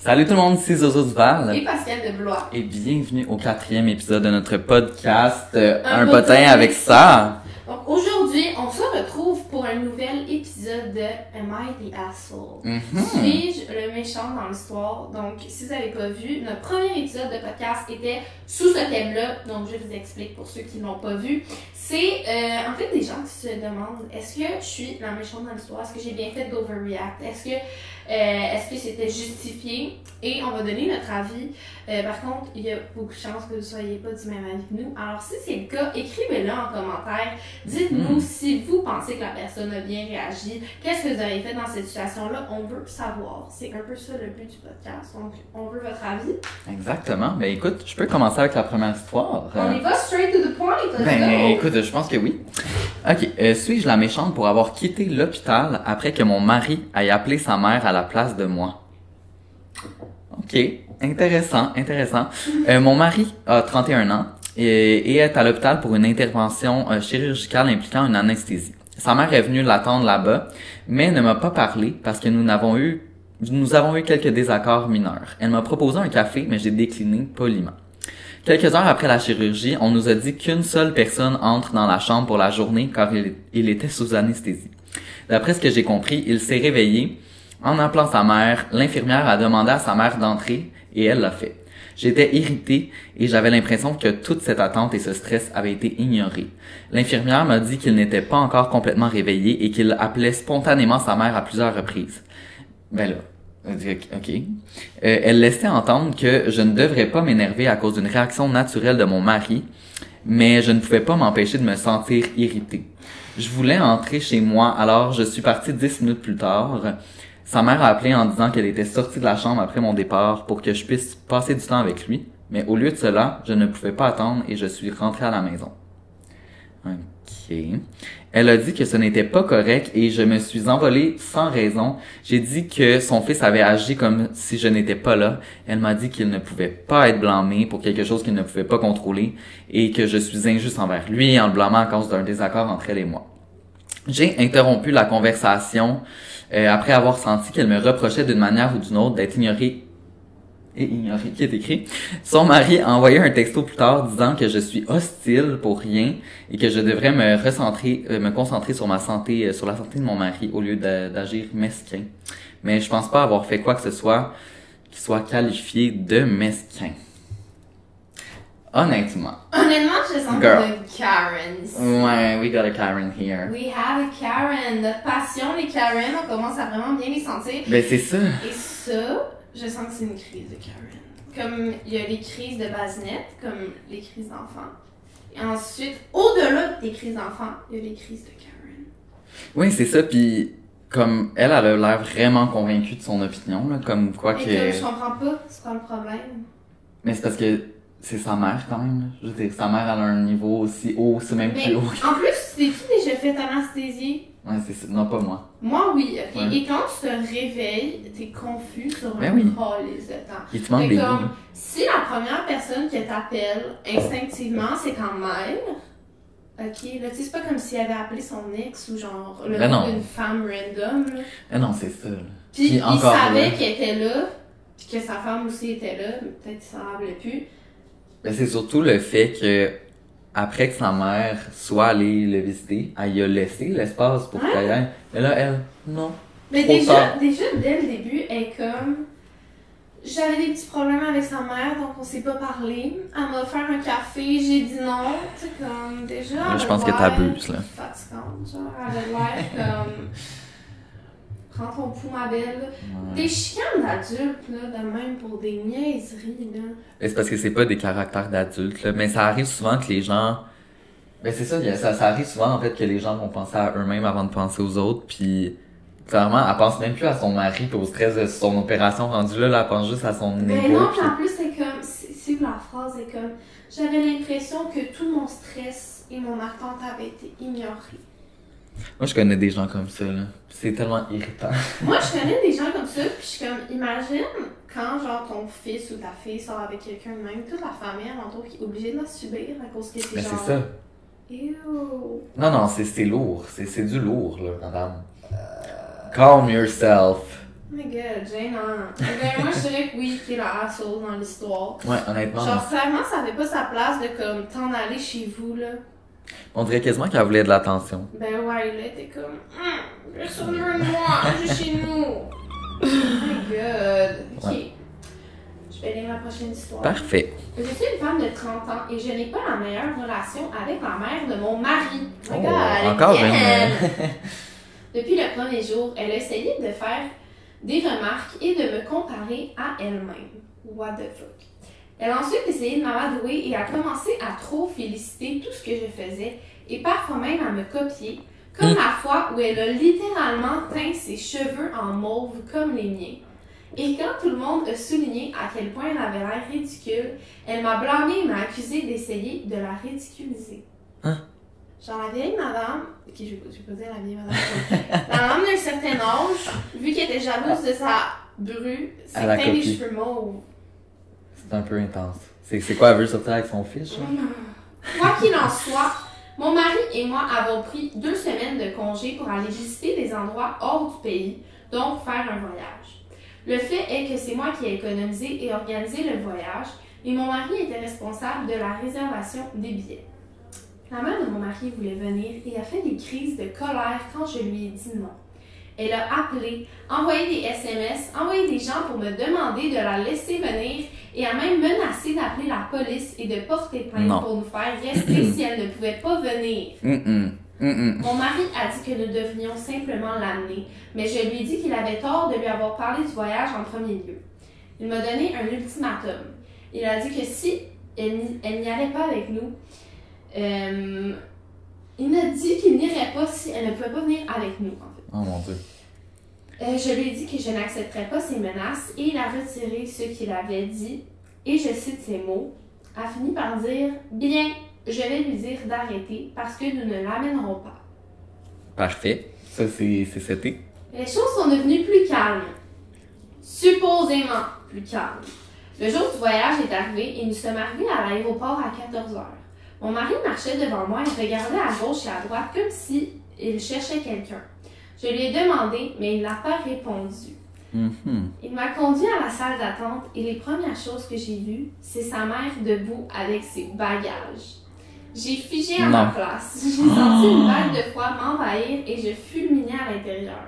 Salut tout le monde, c'est Zozo Duval. Et Pascal de Blois. Et bienvenue au quatrième épisode de notre podcast euh, Un, Un potin potin avec ça. Donc aujourd'hui, se retrouve pour un nouvel épisode de Am I the Asshole? Mhm. Suis-je le méchant dans l'histoire? Donc, si vous n'avez pas vu, notre premier épisode de podcast était sous ce thème-là. Donc, je vous explique pour ceux qui l'ont pas vu. C'est euh, en fait des gens qui se demandent est-ce que je suis la méchante dans l'histoire? Est-ce que j'ai bien fait d'overreact? Est-ce que euh, est-ce que c'était justifié? Et on va donner notre avis. Euh, par contre, il y a beaucoup de chances que vous ne soyez pas du même avis que nous. Alors, si c'est le cas, écrivez-le en commentaire. Dites-nous Mhm. si vous pensez que la personne a bien réagi? Qu'est-ce que vous avez fait dans cette situation-là? On veut savoir. C'est un peu ça le but du podcast. Donc, on veut votre avis. Exactement. Ben écoute, je peux commencer avec la première histoire. On y va straight to the point. Ben go. écoute, je pense que oui. Ok, euh, suis-je la méchante pour avoir quitté l'hôpital après que mon mari ait appelé sa mère à la place de moi? Ok, intéressant, intéressant. Euh, mon mari a 31 ans et, est à l'hôpital pour une intervention euh, chirurgicale impliquant une anesthésie. Sa mère est venue l'attendre là-bas, mais ne m'a pas parlé parce que nous n'avons eu nous avons eu quelques désaccords mineurs. Elle m'a proposé un café, mais j'ai décliné poliment. Quelques heures après la chirurgie, on nous a dit qu'une seule personne entre dans la chambre pour la journée car il était sous anesthésie. D'après ce que j'ai compris, il s'est réveillé. En appelant sa mère, l'infirmière a demandé à sa mère d'entrer et elle l'a fait. J'étais irritée et j'avais l'impression que toute cette attente et ce stress avaient été ignorés. L'infirmière m'a dit qu'il n'était pas encore complètement réveillé et qu'il appelait spontanément sa mère à plusieurs reprises. Ben là, ok. Euh, elle laissait entendre que je ne devrais pas m'énerver à cause d'une réaction naturelle de mon mari, mais je ne pouvais pas m'empêcher de me sentir irritée. Je voulais entrer chez moi, alors je suis partie dix minutes plus tard. Sa mère a appelé en disant qu'elle était sortie de la chambre après mon départ pour que je puisse passer du temps avec lui, mais au lieu de cela, je ne pouvais pas attendre et je suis rentrée à la maison. Ok. Elle a dit que ce n'était pas correct et je me suis envolée sans raison. J'ai dit que son fils avait agi comme si je n'étais pas là. Elle m'a dit qu'il ne pouvait pas être blâmé pour quelque chose qu'il ne pouvait pas contrôler et que je suis injuste envers lui en le blâmant à cause d'un désaccord entre elle et moi. J'ai interrompu la conversation euh, après avoir senti qu'elle me reprochait d'une manière ou d'une autre d'être ignorée et ignorée qui est écrit. Son mari a envoyé un texto plus tard disant que je suis hostile pour rien et que je devrais me recentrer, euh, me concentrer sur ma santé, euh, sur la santé de mon mari au lieu d'agir mesquin. Mais je pense pas avoir fait quoi que ce soit qui soit qualifié de mesquin. Honnêtement. Honnêtement, je sens Girl. qu'on a une Karen ici. Ouais, we got a Karen here. We have a Karen. Notre passion, les Karen, on commence à vraiment bien les sentir. Ben c'est ça. Et ça, je sens que c'est une crise de Karen. Comme il y a les crises de basinette, comme les crises d'enfants. Et ensuite, au-delà des crises d'enfants, il y a les crises de Karen. Oui, c'est ça. Puis comme elle, elle a l'air vraiment convaincue de son opinion, là, comme quoi Et que. je comprends pas, c'est pas le problème. Mais c'est parce que c'est sa mère quand même. Je veux dire, sa mère elle a un niveau aussi haut, c'est même Mais plus haut. en plus, t'es-tu déjà fait anesthésier? Ouais, c'est. Non, pas moi. Moi, oui. Ouais. Et quand tu te réveilles, t'es confus sur Ben un oui. calice de temps. Il te manque des comme, si la première personne que t'appelles instinctivement, c'est ta mère, ok, là, tu sais, c'est pas comme si elle avait appelé son ex ou genre le Ben nom d'une femme random, là. Ah non, c'est ça. Puis Puis il savait qu'elle était là, puis que sa femme aussi était là, mais peut-être qu'il s'en rappelait plus. Ben, c'est surtout le fait que après que sa mère soit allée le visiter, elle y a laissé l'espace pour Ouais. qu'elle aille. Mais là, elle, non. Mais Trop déjà, tard. déjà, dès le début, elle est comme. J'avais des petits problèmes avec sa mère, donc on s'est pas parlé. Elle m'a offert un café, j'ai dit non. Tu sais, comme, déjà. Je a pense que t'abuses, là. Fatigante, genre. Elle a l'air comme. Prends ton pouls, ma belle. Ouais. Des chicanes d'adultes, là, de même pour des niaiseries, là. C'est parce que c'est pas des caractères d'adultes, là. Mais ça arrive souvent que les gens. Ben c'est ça, ça, ça arrive souvent en fait que les gens vont penser à eux-mêmes avant de penser aux autres, puis clairement, elle pense même plus à son mari puis au stress de son opération rendue là, là, elle pense juste à son Mais égo. non, puis- en plus, c'est comme. C'est c'est la phrase est comme. J'avais l'impression que tout mon stress et mon attente avaient été ignorés. Moi, je connais des gens comme ça, là. C'est tellement irritant. Moi, je connais des gens comme ça, puis je suis comme, imagine quand, genre, ton fils ou ta fille sort avec quelqu'un de même, toute la famille alentour qui est obligée de la subir à cause que c'est Mais genre. c'est ça. Ew. Non, non, c'est lourd. C'est du lourd, là, madame. Calm yourself. Oh my god, gênant. Ben, moi, je dirais que oui, qui est la asshole dans l'histoire. Ouais, honnêtement. Genre, clairement, ça avait pas sa place de comme t'en aller chez vous, là. On dirait quasiment qu'elle voulait de l'attention. Ben ouais, là, t'es comme, hum, veut de moi, je suis chez nous. Oh my god. Ok. Ouais. Je vais lire la prochaine histoire. Parfait. Je suis une femme de 30 ans et je n'ai pas la meilleure relation avec la mère de mon mari. Oh my Oh, God, encore again. même. Depuis le premier jour, elle a essayé de faire des remarques et de me comparer à elle-même. What the fuck? Elle a ensuite essayé de m'amadouer et a commencé à trop féliciter tout ce que je faisais et parfois même à me copier, comme la fois où elle a littéralement teint ses cheveux en mauve comme les miens. Et quand tout le monde a souligné à quel point elle avait l'air ridicule, elle m'a blâmé et m'a accusé d'essayer de la ridiculiser. Hein? Genre la vieille madame, ok je vais, je vais pas dire la vieille madame, la madame d'un certain âge, vu qu'elle était jalouse de sa bru, s'est teint les cheveux mauves. C'est un peu intense. C'est quoi, elle veut sortir avec son fils, genre? Quoi qu'il en soit, mon mari et moi avons pris deux semaines de congé pour aller visiter des endroits hors du pays, donc faire un voyage. Le fait est que c'est moi qui ai économisé et organisé le voyage, et mon mari était responsable de la réservation des billets. La mère de mon mari voulait venir et a fait des crises de colère quand je lui ai dit non. Elle a appelé, envoyé des SMS, envoyé des gens pour me demander de la laisser venir et a même menacé d'appeler la police et de porter plainte Non. pour nous faire rester si elle ne pouvait pas venir. Mon mari a dit que nous devrions simplement l'amener, mais je lui ai dit qu'il avait tort de lui avoir parlé du voyage en premier lieu. Il m'a donné un ultimatum. Il a dit que si elle n'y elle n'y allait pas avec nous, euh, il m'a dit qu'il n'irait pas si elle ne pouvait pas venir avec nous, en fait. Oh mon dieu. Euh, je lui ai dit que je n'accepterais pas ses menaces et il a retiré ce qu'il avait dit. Et je cite ses mots, a fini par dire Bien, je vais lui dire d'arrêter parce que nous ne l'amènerons pas. Parfait. Ça, c'est c'est c'était. Les choses sont devenues plus calmes. Supposément plus calmes. Le jour du voyage est arrivé et nous sommes arrivés à l'aéroport à 14 heures. Mon mari marchait devant moi et regardait à gauche et à droite comme si il cherchait quelqu'un. Je lui ai demandé, mais il n'a pas répondu. Mhm. Il m'a conduit à la salle d'attente et les premières choses que j'ai vues, c'est sa mère debout avec ses bagages. J'ai figé à Non. ma place. J'ai senti une vague de froid m'envahir et je fulminais à l'intérieur.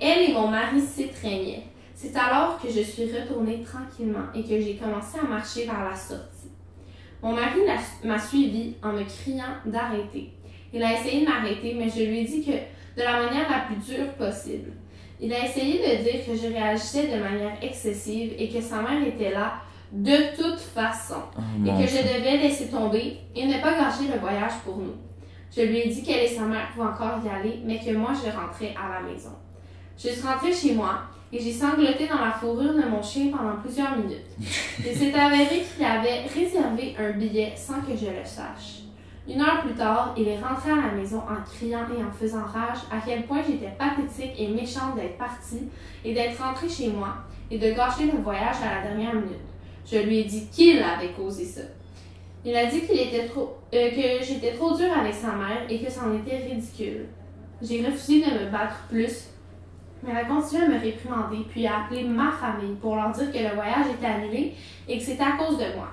Elle et mon mari s'étreignaient. C'est alors que je suis retournée tranquillement et que j'ai commencé à marcher vers la sortie. Mon mari m'a suivi en me criant d'arrêter. Il a essayé de m'arrêter, mais je lui ai dit que de la manière la plus dure possible. Il a essayé de dire que je réagissais de manière excessive et que sa mère était là de toute façon Oh et que je devais laisser tomber et ne pas gâcher le voyage pour nous. Je lui ai dit qu'elle et sa mère pouvaient encore y aller, mais que moi je rentrais à la maison. Je suis rentrée chez moi et j'ai sangloté dans la fourrure de mon chien pendant plusieurs minutes. Il s'est avéré qu'il avait réservé un billet sans que je le sache. Une heure plus tard, il est rentré à la maison en criant et en faisant rage à quel point j'étais pathétique et méchante d'être partie et d'être rentrée chez moi et de gâcher le voyage à la dernière minute. Je lui ai dit qu'il avait causé ça. Il a dit qu'il était trop, euh, que j'étais trop dure avec sa mère et que c'en était ridicule. J'ai refusé de me battre plus, mais elle a continué à me réprimander puis a appelé ma famille pour leur dire que le voyage était annulé et que c'était à cause de moi.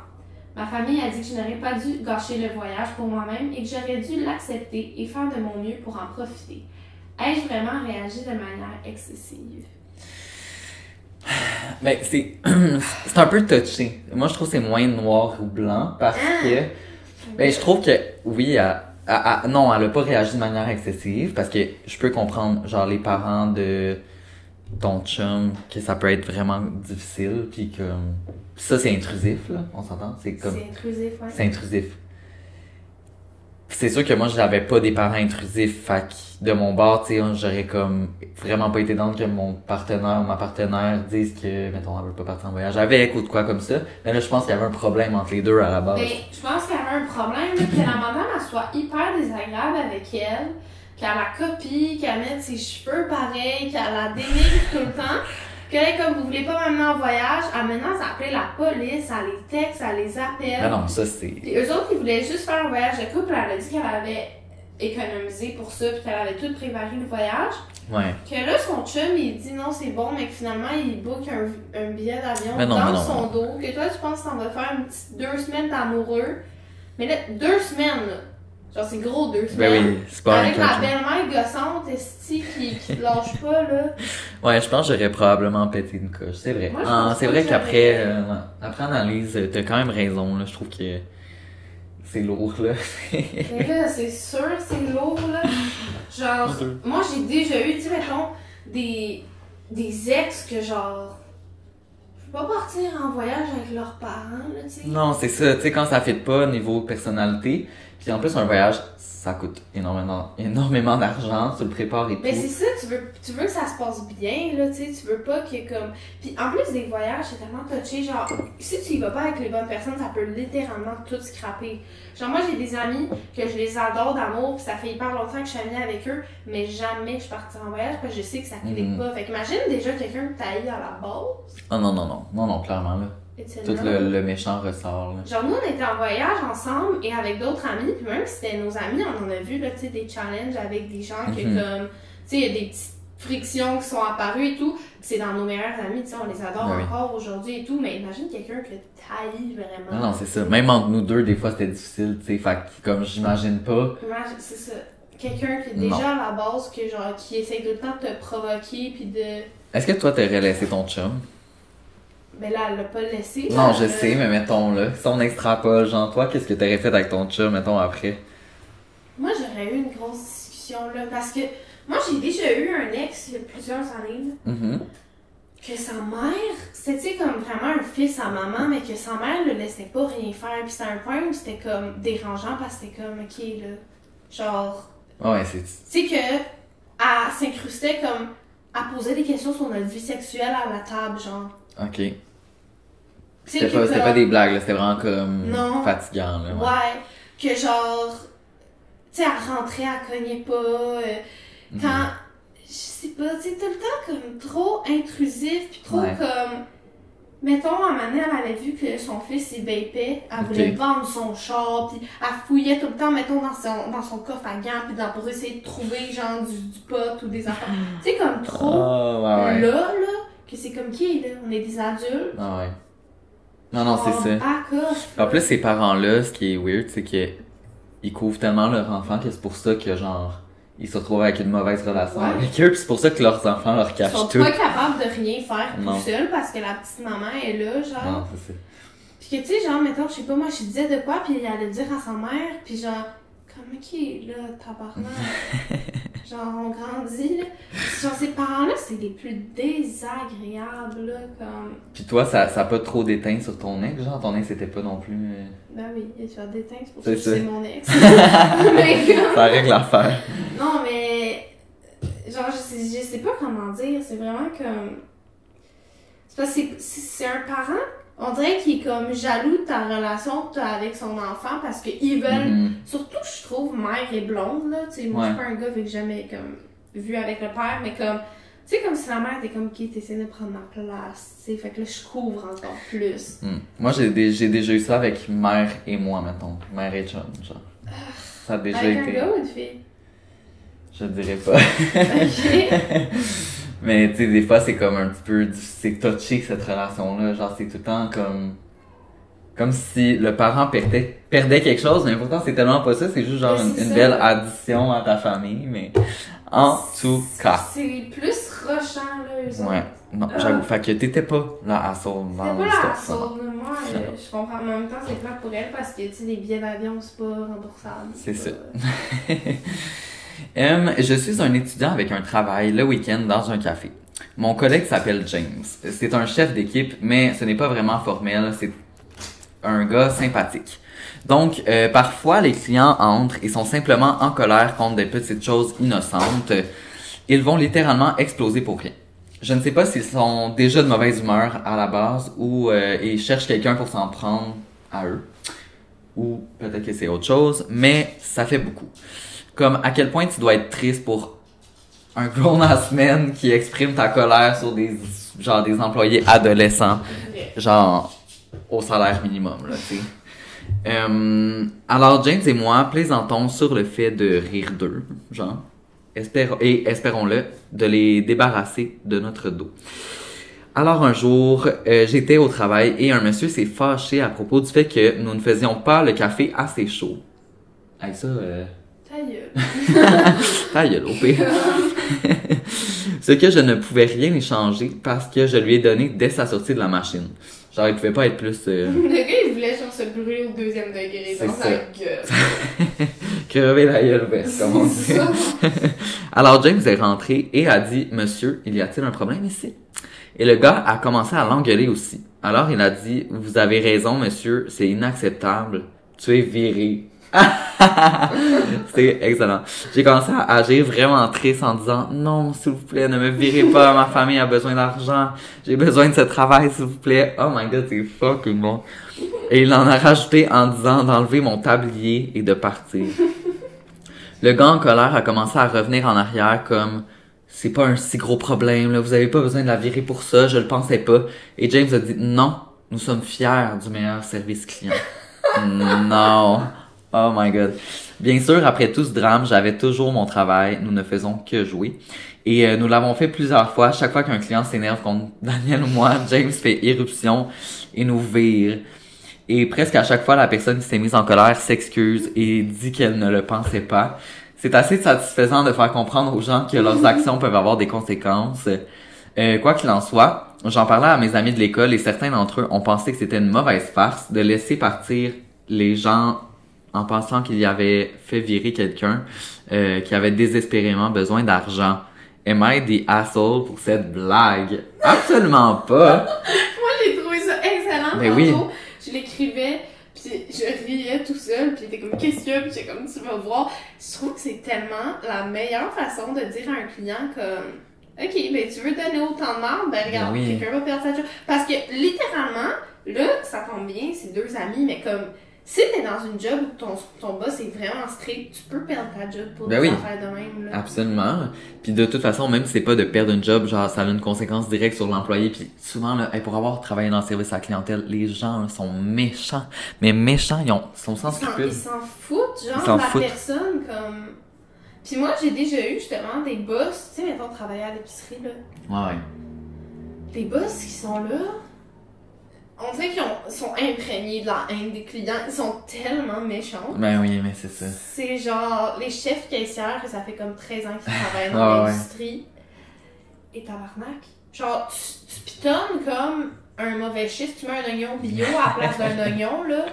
Ma famille a dit que je n'aurais pas dû gâcher le voyage pour moi-même et que j'aurais dû l'accepter et faire de mon mieux pour en profiter. Ai-je vraiment réagi de manière excessive? Ben, c'est c'est un peu touché. Moi, je trouve que c'est moins noir ou blanc parce Ah. que. Ben, je trouve que, oui, elle- elle- elle- non, elle a pas réagi de manière excessive parce que je peux comprendre, genre, les parents de ton chum, que ça peut être vraiment difficile, puis que. Ça, c'est intrusif, là, on s'entend? C'est comme. C'est intrusif, ouais. C'est intrusif. C'est sûr que moi, j'avais pas des parents intrusifs, fait que de mon bord, tu sais, j'aurais comme vraiment pas été dans que mon partenaire ou ma partenaire dise que, mettons, elle veut pas partir en voyage avec ou de quoi comme ça. Mais là, je pense qu'il y avait un problème entre les deux à la base. Ben, je pense qu'il y avait un problème, là, que la madame elle soit hyper désagréable avec elle, qu'elle la copie, qu'elle mette ses cheveux pareils, qu'elle la dénigre tout le temps. Que là, comme vous voulez pas m'amener en voyage, elle menace d'appeler la police, elle les texte, elle les appelle. Ben non, ça c'est. Puis eux autres, ils voulaient juste faire un voyage de couple. Elle a dit qu'elle avait économisé pour ça, puis qu'elle avait tout préparé le voyage. Ouais. Que là, son chum, il dit non, c'est bon, mais que finalement, il book un, un billet d'avion dans mais non, son dos. Que toi, tu penses que ça va faire une petite deux semaines d'amoureux. Mais là, deux semaines, là. Genre, c'est gros deux semaines. Ben oui, c'est pas Avec la coach. belle-mère gossante, esti, qui, qui te lâche pas, là. Ouais, je pense que j'aurais probablement pété une coche, c'est vrai. Ah, c'est vrai qu'après, euh, après analyse, euh, t'as quand même raison, là. Je trouve que c'est lourd, là. Mais là, c'est sûr, c'est lourd, là. Genre, moi, j'ai déjà eu, tu sais, mettons, des, des ex que, genre, je peux pas partir en voyage avec leurs parents, là, tu sais. non, c'est ça, tu sais, quand ça fait pas niveau personnalité, puis en plus, un voyage, ça coûte énormément, énormément d'argent, tu le prépares et Mais tout. c'est ça, tu veux, tu veux que ça se passe bien, là, tu sais, tu veux pas que comme... Puis en plus des voyages, c'est tellement touché, genre, si tu y vas pas avec les bonnes personnes, ça peut littéralement tout scraper. Genre moi, j'ai des amis que je les adore d'amour, puis ça fait hyper longtemps que je suis amie avec eux, mais jamais je partirai en voyage parce que je sais que ça clique Mhm. pas. Fait qu'imagine déjà quelqu'un que t'as à la base, Ah non, non, non, non, non, clairement, là. Tout le, le méchant ressort, là. Genre, nous, on était en voyage ensemble et avec d'autres amis, puis même si c'était nos amis, on en a vu, là, tu sais, des challenges avec des gens que, Mhm. comme, tu sais, il y a des petites frictions qui sont apparues et tout. C'est dans nos meilleurs amis, tu sais, on les adore Ben oui. encore aujourd'hui et tout, mais imagine quelqu'un que taillis vraiment. Non, non, c'est ça. Même entre nous deux, des fois, c'était difficile, tu sais. Fait comme j'imagine pas. C'est ça. Quelqu'un qui est Non. déjà à la base, que, genre, qui essaie tout le temps de te provoquer, puis de. Est-ce que toi, t'aurais laissé ton chum? Ben là, elle l'a pas laissé. Non, je elle- sais, mais mettons, là. Si on extrapole, genre, toi, qu'est-ce que t'aurais fait avec ton chum, mettons, après? Moi, j'aurais eu une grosse discussion, là, parce que moi, j'ai déjà eu un ex il y a plusieurs années, là. Mhm. que sa mère, c'était comme vraiment un fils à maman, mais que sa mère le laissait pas rien faire. Puis c'était un point où c'était comme dérangeant parce que c'était comme, ok, là, genre, Ouais, c'est. tu sais que, elle s'incrustait comme, elle posait des questions sur notre vie sexuelle à la table, genre. Ok. C'était pas, c'était comme- pas des blagues. C'était vraiment comme. Non. fatigant, là. ouais. Ouais, que genre, tu sais, elle rentrait, elle cognait pas. euh, Mhm. quand je sais pas, tu sais, tout le temps comme trop intrusif, puis trop Ouais. comme. Mettons, à donné, elle avait vu que son fils il vapait, elle voulait vendre son char, puis elle fouillait tout le temps, mettons, dans son, dans son coffre à gants, puis dans, pour essayer de trouver, genre, du, du pot ou des enfants. tu sais, comme trop ouais, ouais. là, que c'est comme qui, là? On est des adultes. Ah, ouais. Non, non, c'est ça. En plus, ces parents-là, ce qui est weird, c'est que ils couvrent tellement leur enfant que c'est pour ça que, genre, ils se retrouvent avec une mauvaise relation Ouais. avec eux, pis c'est pour ça que leurs enfants leur Ils cachent sont tout. pas capables de rien faire Non. tout seuls parce que la petite maman est là, genre. Non, c'est ça. Puis que, tu sais, genre, mettons, je sais pas, moi, je disais de quoi, puis elle allait dire à sa mère, puis genre, comme qui est là, tabarnak? genre, on grandit, là. Puis genre, ces parents-là, c'est les plus désagréables, là, comme. Pis toi, ça, ça a pas trop d'éteint sur ton ex, genre, ton ex était pas non plus... euh, Ben oui, il se fait déteindre, c'est pour C'est ça que c'est mon ex. mais comme. Ça règle l'affaire. Non, mais. Genre, je sais, je sais pas comment dire. C'est vraiment comme. C'est parce que c'est un parent. On dirait qu'il est comme jaloux de ta relation que tu as avec son enfant parce qu'ils veulent. Mhm. Surtout, je trouve, mère et blonde, là. Tu sais, moi, je suis pas un gars, fait que jamais comme, vu avec le père, mais comme. Tu sais, comme si la mère était comme qui t'essayes de prendre ma place. Tu sais, fait que là, je couvre encore plus. Hmm. Moi, j'ai dé- j'ai déjà eu ça avec mère et moi, mettons. Mère et chum, genre. Ça a déjà Avec un été... gars ou une fille? Je dirais pas. Ok. Mais, tu sais, des fois, c'est comme un petit peu... C'est touché, cette relation-là. Genre, c'est tout le temps comme... Comme si le parent perdait, perdait quelque chose, mais pourtant, c'est tellement pas ça. C'est juste genre une, belle addition à ta famille, mais... En tout cas. C'est plus rochant, là, eux Ouais. Non, Ah. j'avoue. Fait que t'étais pas là à sauve C'est dans pas la de moi, euh, je comprends. En même temps, c'est clair pour elle parce que, tu sais, les billets d'avion, c'est pas remboursable. C'est ça. je suis un étudiant avec un travail le week-end dans un café. Mon collègue s'appelle James. C'est un chef d'équipe, mais ce n'est pas vraiment formel. C'est un gars sympathique. Donc, euh, parfois, les clients entrent et sont simplement en colère contre des petites choses innocentes. Ils vont littéralement exploser pour rien. Je ne sais pas s'ils sont déjà de mauvaise humeur à la base ou euh, ils cherchent quelqu'un pour s'en prendre à eux. Ou peut-être que c'est autre chose, mais ça fait beaucoup. Comme à quel point tu dois être triste pour un grown-ass man qui exprime ta colère sur des genre des employés adolescents, genre au salaire minimum là, tu sais. Euh, alors, James et moi plaisantons sur le fait de rire d'eux, genre, espérons, et espérons-le, de les débarrasser de notre dos. Alors un jour, euh, j'étais au travail et un monsieur s'est fâché à propos du fait que nous ne faisions pas le café assez chaud. Hey, ça, euh... Ta gueule. Ta gueule, au pire. Ce que je ne pouvais rien échanger parce que je lui ai donné dès sa sortie de la machine. Genre, il pouvait pas être plus... euh, Le gars, il voulait genre se brûler au deuxième degré dans ça. sa gueule. crever la gueule verte, comme on dit. Alors James est rentré et a dit Monsieur, il y a-t-il un problème ici Et le gars a commencé à l'engueuler aussi. Alors il a dit Vous avez raison, monsieur, c'est inacceptable. Tu es viré. C'était excellent. J'ai commencé à agir vraiment triste en disant Non, s'il vous plaît, ne me virez pas, ma famille a besoin d'argent. J'ai besoin de ce travail, s'il vous plaît. Oh my god, c'est fucking bon. Et il en a rajouté en disant d'enlever mon tablier et de partir. Le gars en colère a commencé à revenir en arrière comme c'est pas un si gros problème, là, vous avez pas besoin de la virer pour ça, je le pensais pas. Et James a dit non, nous sommes fiers du meilleur service client. non. Oh my god. Bien sûr, après tout ce drame, j'avais toujours mon travail, nous ne faisons que jouer. Et euh, nous l'avons fait plusieurs fois. Chaque fois qu'un client s'énerve contre Daniel ou moi, James fait éruption et nous vire. Et presque à chaque fois, la personne qui s'est mise en colère s'excuse et dit qu'elle ne le pensait pas. C'est assez satisfaisant de faire comprendre aux gens que leurs actions peuvent avoir des conséquences. Euh, quoi qu'il en soit, j'en parlais à mes amis de l'école et certains d'entre eux ont pensé que c'était une mauvaise farce de laisser partir les gens en pensant qu'il y avait fait virer quelqu'un euh, qui avait désespérément besoin d'argent. Am I the asshole pour cette blague? Absolument pas! Moi, j'ai trouvé ça excellent. Mais oui. Je l'écrivais, puis je riais tout seul, puis il était comme qu'est-ce qu'il y a, puis j'étais comme tu vas voir. Je trouve que c'est tellement la meilleure façon de dire à un client comme Ok, ben tu veux donner autant de marde, ben regarde, Ben oui. quelqu'un va perdre sa job. Parce que littéralement, là, ça tombe bien, c'est deux amis, mais comme si t'es dans une job où ton, ton boss est vraiment strict, tu peux perdre ta job pour Ben des oui. affaires de même. Là. Absolument. Puis de toute façon, même si c'est pas de perdre une job, genre ça a une conséquence directe sur l'employé. Puis souvent, là, hey, pour avoir travaillé dans le service à la clientèle, les gens là, sont méchants. Mais méchants, ils ont, sont sans Ils s'en- scrupules. Ils s'en foutent, genre, la foutent. personne, comme... Puis moi, j'ai déjà eu, justement, des boss, tu sais, mettons, travailler à l'épicerie, là. Ouais, ouais. Des boss qui sont là, on dirait qu'ils ont- sont imprégnés de la haine des clients. Ils sont tellement méchants. Ben oui, mais c'est ça. C'est genre les chefs caissières, ça fait comme 13 ans qu'ils travaillent dans Ah ouais. l'industrie. Et tabarnak. Genre, tu, tu pitonnes comme un mauvais chiffre, tu mets un oignon bio à la place d'un oignon, là.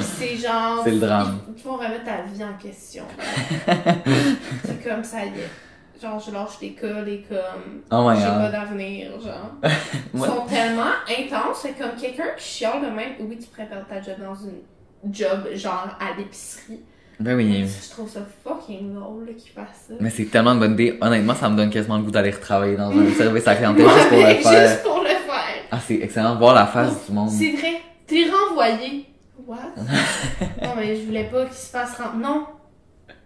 C'est genre. C'est le drame. Ils, ils te font remettre ta vie en question. c'est comme ça y est. Genre, je lâche l'école et comme. Oh J'ai pas d'avenir, genre. Ils sont tellement intenses, c'est comme quelqu'un qui chiale de même. Oui, tu pourrais perdre ta job dans une job, genre à l'épicerie. Ben oui. Je trouve ça fucking drôle qu'ils fassent ça. Mais c'est tellement une bonne idée. Honnêtement, ça me donne quasiment le goût d'aller retravailler dans un service à clientèle juste pour le faire. Juste pour le faire. Ah, c'est excellent voir la face du monde. C'est vrai. T'es renvoyé. What? non, mais je voulais pas qu'il se fasse rem... Non.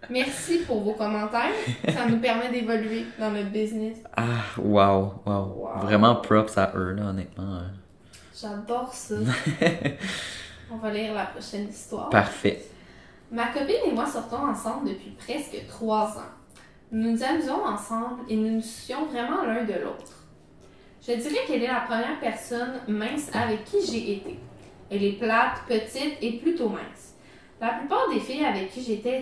Merci pour vos commentaires. Ça nous permet d'évoluer dans notre business. Ah, wow, wow. Wow. Vraiment props à eux, là, honnêtement. hein. J'adore ça. On va lire la prochaine histoire. Parfait. Ma copine et moi sortons ensemble depuis presque trois ans. Nous nous amusons ensemble et nous nous soucions vraiment l'un de l'autre. Je dirais qu'elle est la première personne mince avec qui j'ai été. Elle est plate, petite et plutôt mince. La plupart des filles avec qui j'étais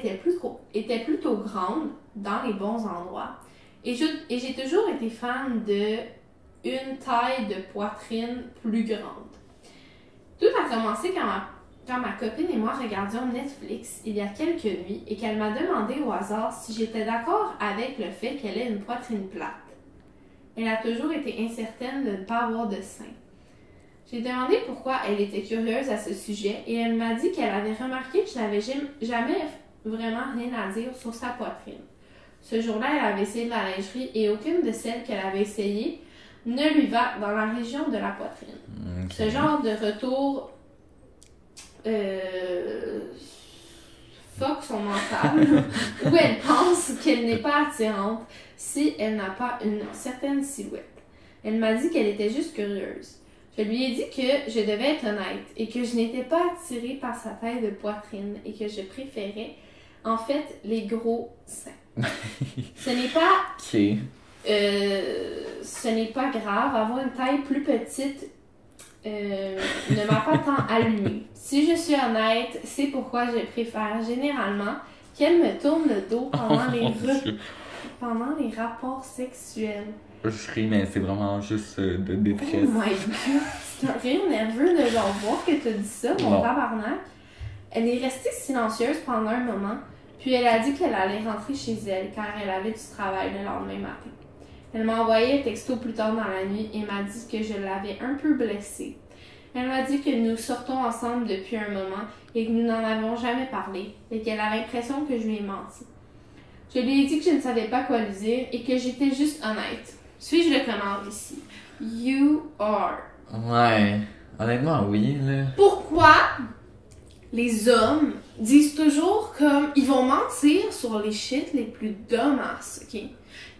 étaient, plutôt grandes, dans les bons endroits. Et j'ai toujours été fan de une taille de poitrine plus grande. Tout a commencé quand ma quand ma copine et moi regardions Netflix il y a quelques nuits et qu'elle m'a demandé au hasard si j'étais d'accord avec le fait qu'elle ait une poitrine plate. Elle a toujours été incertaine de ne pas avoir de sein. J'ai demandé pourquoi elle était curieuse à ce sujet et elle m'a dit qu'elle avait remarqué que je n'avais jam- jamais vraiment rien à dire sur sa poitrine. Ce jour-là, elle avait essayé de la lingerie et aucune de celles qu'elle avait essayées ne lui va dans la région de la poitrine. Ce genre de retour euh, fuck son mental, où elle pense qu'elle n'est pas attirante si elle n'a pas une certaine silhouette. Elle m'a dit qu'elle était juste curieuse. Je lui ai dit que je devais être honnête et que je n'étais pas attirée par sa taille de poitrine et que je préférais en fait les gros seins. ce n'est pas Ok. euh, ce n'est pas grave, avoir une taille plus petite euh, ne m'a pas tant allumée. Si je suis honnête, c'est pourquoi je préfère généralement qu'elle me tourne le dos pendant, Oh, pendant les rapports sexuels. Je ris, mais c'est vraiment juste euh, de Oh détresse. my god, c'est un rire nerveux de genre voir que t'as dit ça, mon tabarnak. Elle est restée silencieuse pendant un moment, puis elle a dit qu'elle allait rentrer chez elle car elle avait du travail le lendemain matin. Elle m'a envoyé un texto plus tard dans la nuit et m'a dit que je l'avais un peu blessée. Elle m'a dit que nous sortons ensemble depuis un moment et que nous n'en avions jamais parlé et qu'elle avait l'impression que je lui ai menti. Je lui ai dit que je ne savais pas quoi lui dire et que j'étais juste honnête. Suis-je le connard ici? You are. Ouais. Honnêtement, oui, là. Pourquoi les hommes disent toujours comme ils vont mentir sur les shit les plus dumbass, ok?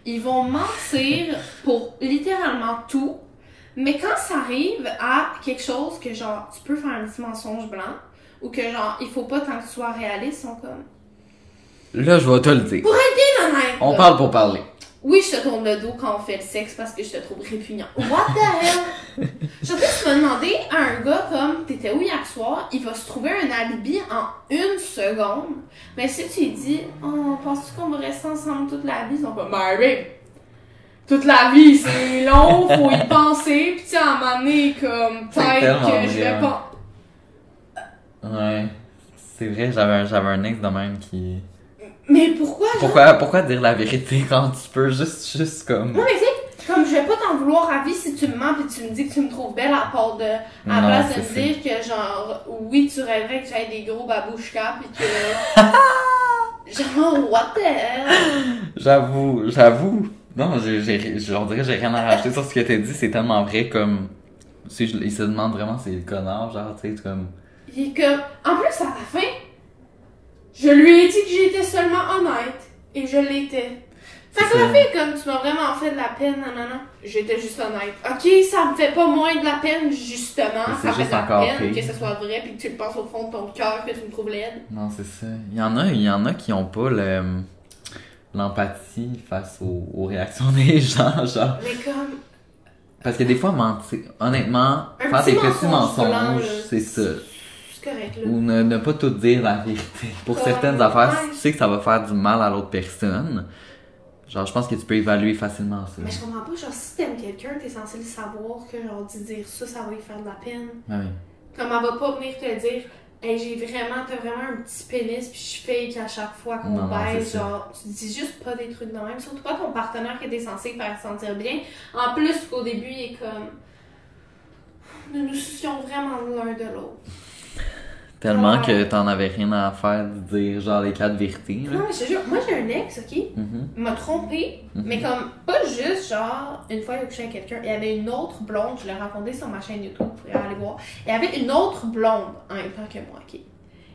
Ils vont mentir pour littéralement tout, mais quand ça arrive à quelque chose que genre tu peux faire un petit mensonge blanc ou que genre il faut pas tant que tu sois réaliste, ils sont comme Là, je vais te le dire. T'es honnête! On là. parle pour parler. Oui, je te tourne le dos quand on fait le sexe parce que je te trouve répugnant. What the hell? Surtout, tu vas demander à un gars comme t'étais où hier soir, il va se trouver un alibi en une seconde? Mais si tu lui dis, oh, penses-tu qu'on va rester ensemble toute la vie? Ils sont pas, ben, babe, toute la vie, c'est long, faut y penser, pis tu sais, à un moment donné, comme, peut-être que je vais vrai, pas. Ouais. C'est vrai, j'avais un, j'avais un ex de même qui. Mais pourquoi? genre? Pourquoi, pourquoi dire la vérité quand tu peux juste, juste comme. Non, mais tu sais, comme je vais pas t'en vouloir à vie si tu me mens pis tu me dis que tu me trouves belle à part de. À Non, place de me dire que genre, oui, tu rêverais que j'aille des gros babouchkas pis que. genre, what the hell? J'avoue, j'avoue. Non, j'ai, leur dirais, j'ai rien à rajouter sur ce que t'as dit, c'est tellement vrai comme. Tu sais, je- ils se demandent vraiment c'est le connard, genre, tu sais, comme. Il est comme. En plus, à la fin, je lui ai dit que j'étais seulement honnête. Et je l'étais. Fait que la fille, comme tu m'as vraiment fait de la peine, non, non, non. J'étais juste honnête. Ok, ça me fait pas moins de la peine, justement. Ça fait juste de la encore peine pire. que ce soit vrai puis que tu le penses au fond de ton cœur que tu me trouves laide. Non, c'est ça. Il y en a, il y en a qui ont pas le, l'empathie face aux, aux réactions des gens, genre. Mais comme. Parce que des fois, mentir, honnêtement, Un faire des petits mensonges, c'est ça. C'est correct, là. Ou ne, ne pas tout dire la vérité. Pour Comme, certaines affaires, si tu sais que ça va faire du mal à l'autre personne, genre, je pense que tu peux évaluer facilement ça. Mais je comprends pas, genre, si t'aimes quelqu'un, t'es censé le savoir que, genre, dire ça, ça va lui faire de la peine. Ah oui. Comme elle va pas venir te dire, hey, j'ai vraiment, t'as vraiment un petit pénis, puis je fake à chaque fois qu'on baise. Genre, tu dis juste pas des trucs de même. Surtout pas ton partenaire qui t'es censé faire sentir bien. En plus, qu'au début, il est comme. Nous nous soucions vraiment l'un de l'autre. Tellement Ouais. que t'en avais rien à faire de dire, genre, les quatre vérités, là. Non, mais je te jure, moi j'ai un ex, ok? Mhm. Il m'a trompé, Mhm. mais comme pas juste genre une fois il a couché avec quelqu'un, il y avait une autre blonde, je l'ai raconté sur ma chaîne YouTube, vous pourrez aller voir. Il y avait une autre blonde en même temps que moi, ok?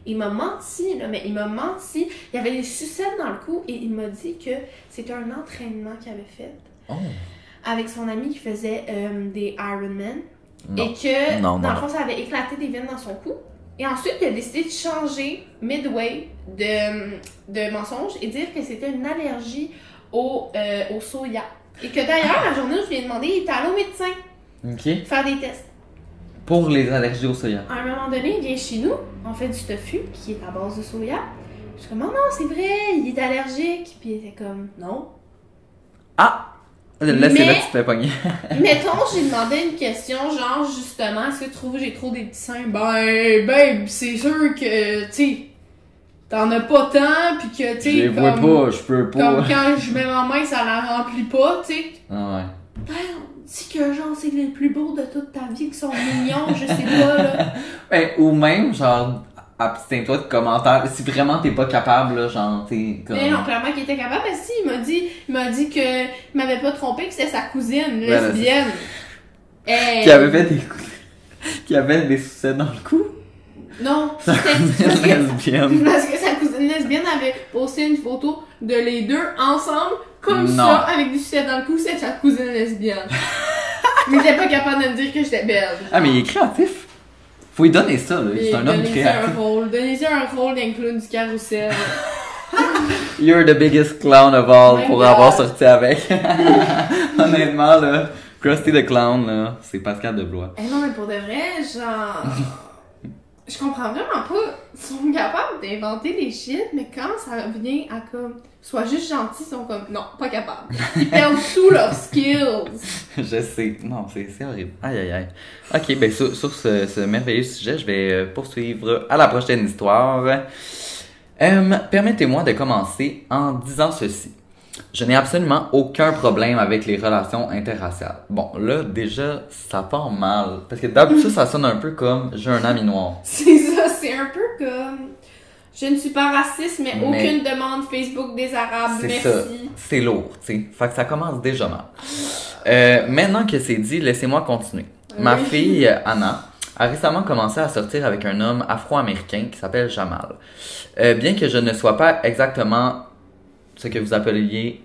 Il m'a menti, là, mais il m'a menti. Il y avait des sucettes dans le cou et il m'a dit que c'était un entraînement qu'il avait fait Oh. avec son ami qui faisait euh, des Ironman et que Non, dans non, le fond ça avait éclaté des veines dans son cou. Et ensuite, il a décidé de changer midway de, de mensonge et dire que c'était une allergie au, euh, au soya. Et que d'ailleurs, la journée où je lui ai demandé, il était allé au médecin Ok. faire des tests. Pour les allergies au soya. À un moment donné, il vient chez nous, on fait du tofu qui est à base de soya. Je suis comme, oh non, c'est vrai, il est allergique. Puis il était comme, non. Ah! Là, c'est là que tu te fais pogner. Mettons, j'ai demandé une question, genre, justement, est-ce que tu trouves que j'ai trop des petits seins? Ben, babe, c'est sûr que, tu sais, t'en as pas tant, pis que, tu Je les sais, vois pas, je peux pas. comme quand je mets ma main, ça la remplit pas, tu sais. Ah ouais. Ben, dis que, genre, c'est les plus beaux de toute ta vie qui sont mignons, je sais pas, là. Ben, ou même, genre, abstiens-toi de commentaires. Si vraiment t'es pas capable, là, genre, t'es comme. Mais non, clairement qu'il était capable, parce qu'il m'a dit, il m'a dit que, il m'avait pas trompé, que c'était sa cousine, Ouais, lesbienne. Hey. Qui avait fait des. Qui avait des sucettes dans le cou. Non, Sa cousine parce que- lesbienne. Parce que sa cousine lesbienne avait posté une photo de les deux ensemble, comme Non. ça, avec du sucette dans le cou, c'est sa cousine lesbienne. Mais t'es pas capable de me dire que j'étais belle. Ah, mais il est créatif. Faut lui donner ça, là. C'est un homme Donnez-y créatif. un rôle. Donnez-y un rôle d'un clown du carrousel. You're the biggest clown of all pour God. avoir sorti avec. Honnêtement, là, Krusty the Clown, là, c'est Pascal de Blois. Eh non, mais pour de vrai, genre. Je comprends vraiment pas. Ils sont capables d'inventer des shit, mais quand ça vient à comme. Sois juste gentil, ils sont comme. Non, pas capable. Ils perdent tous leurs skills. Je sais. Non, c'est horrible. Aïe, aïe, aïe. Ok, ben sur, sur ce, ce merveilleux sujet, je vais euh, poursuivre à la prochaine histoire. Euh, Permettez-moi de commencer en disant ceci. Je n'ai absolument aucun problème avec les relations interraciales. Bon, là, déjà, ça part mal. Parce que d'habitude, ça sonne un peu comme j'ai un ami noir. C'est ça, c'est un peu comme. Je ne suis pas raciste, mais, Mais- aucune demande Facebook des Arabes. C'est Merci. C'est lourd, tu sais. Fait que ça commence déjà mal. Euh, maintenant que c'est dit, laissez-moi continuer. Ma fille, Anna, a récemment commencé à sortir avec un homme afro-américain qui s'appelle Jamal. Euh, bien que je ne sois pas exactement ce que vous appeliez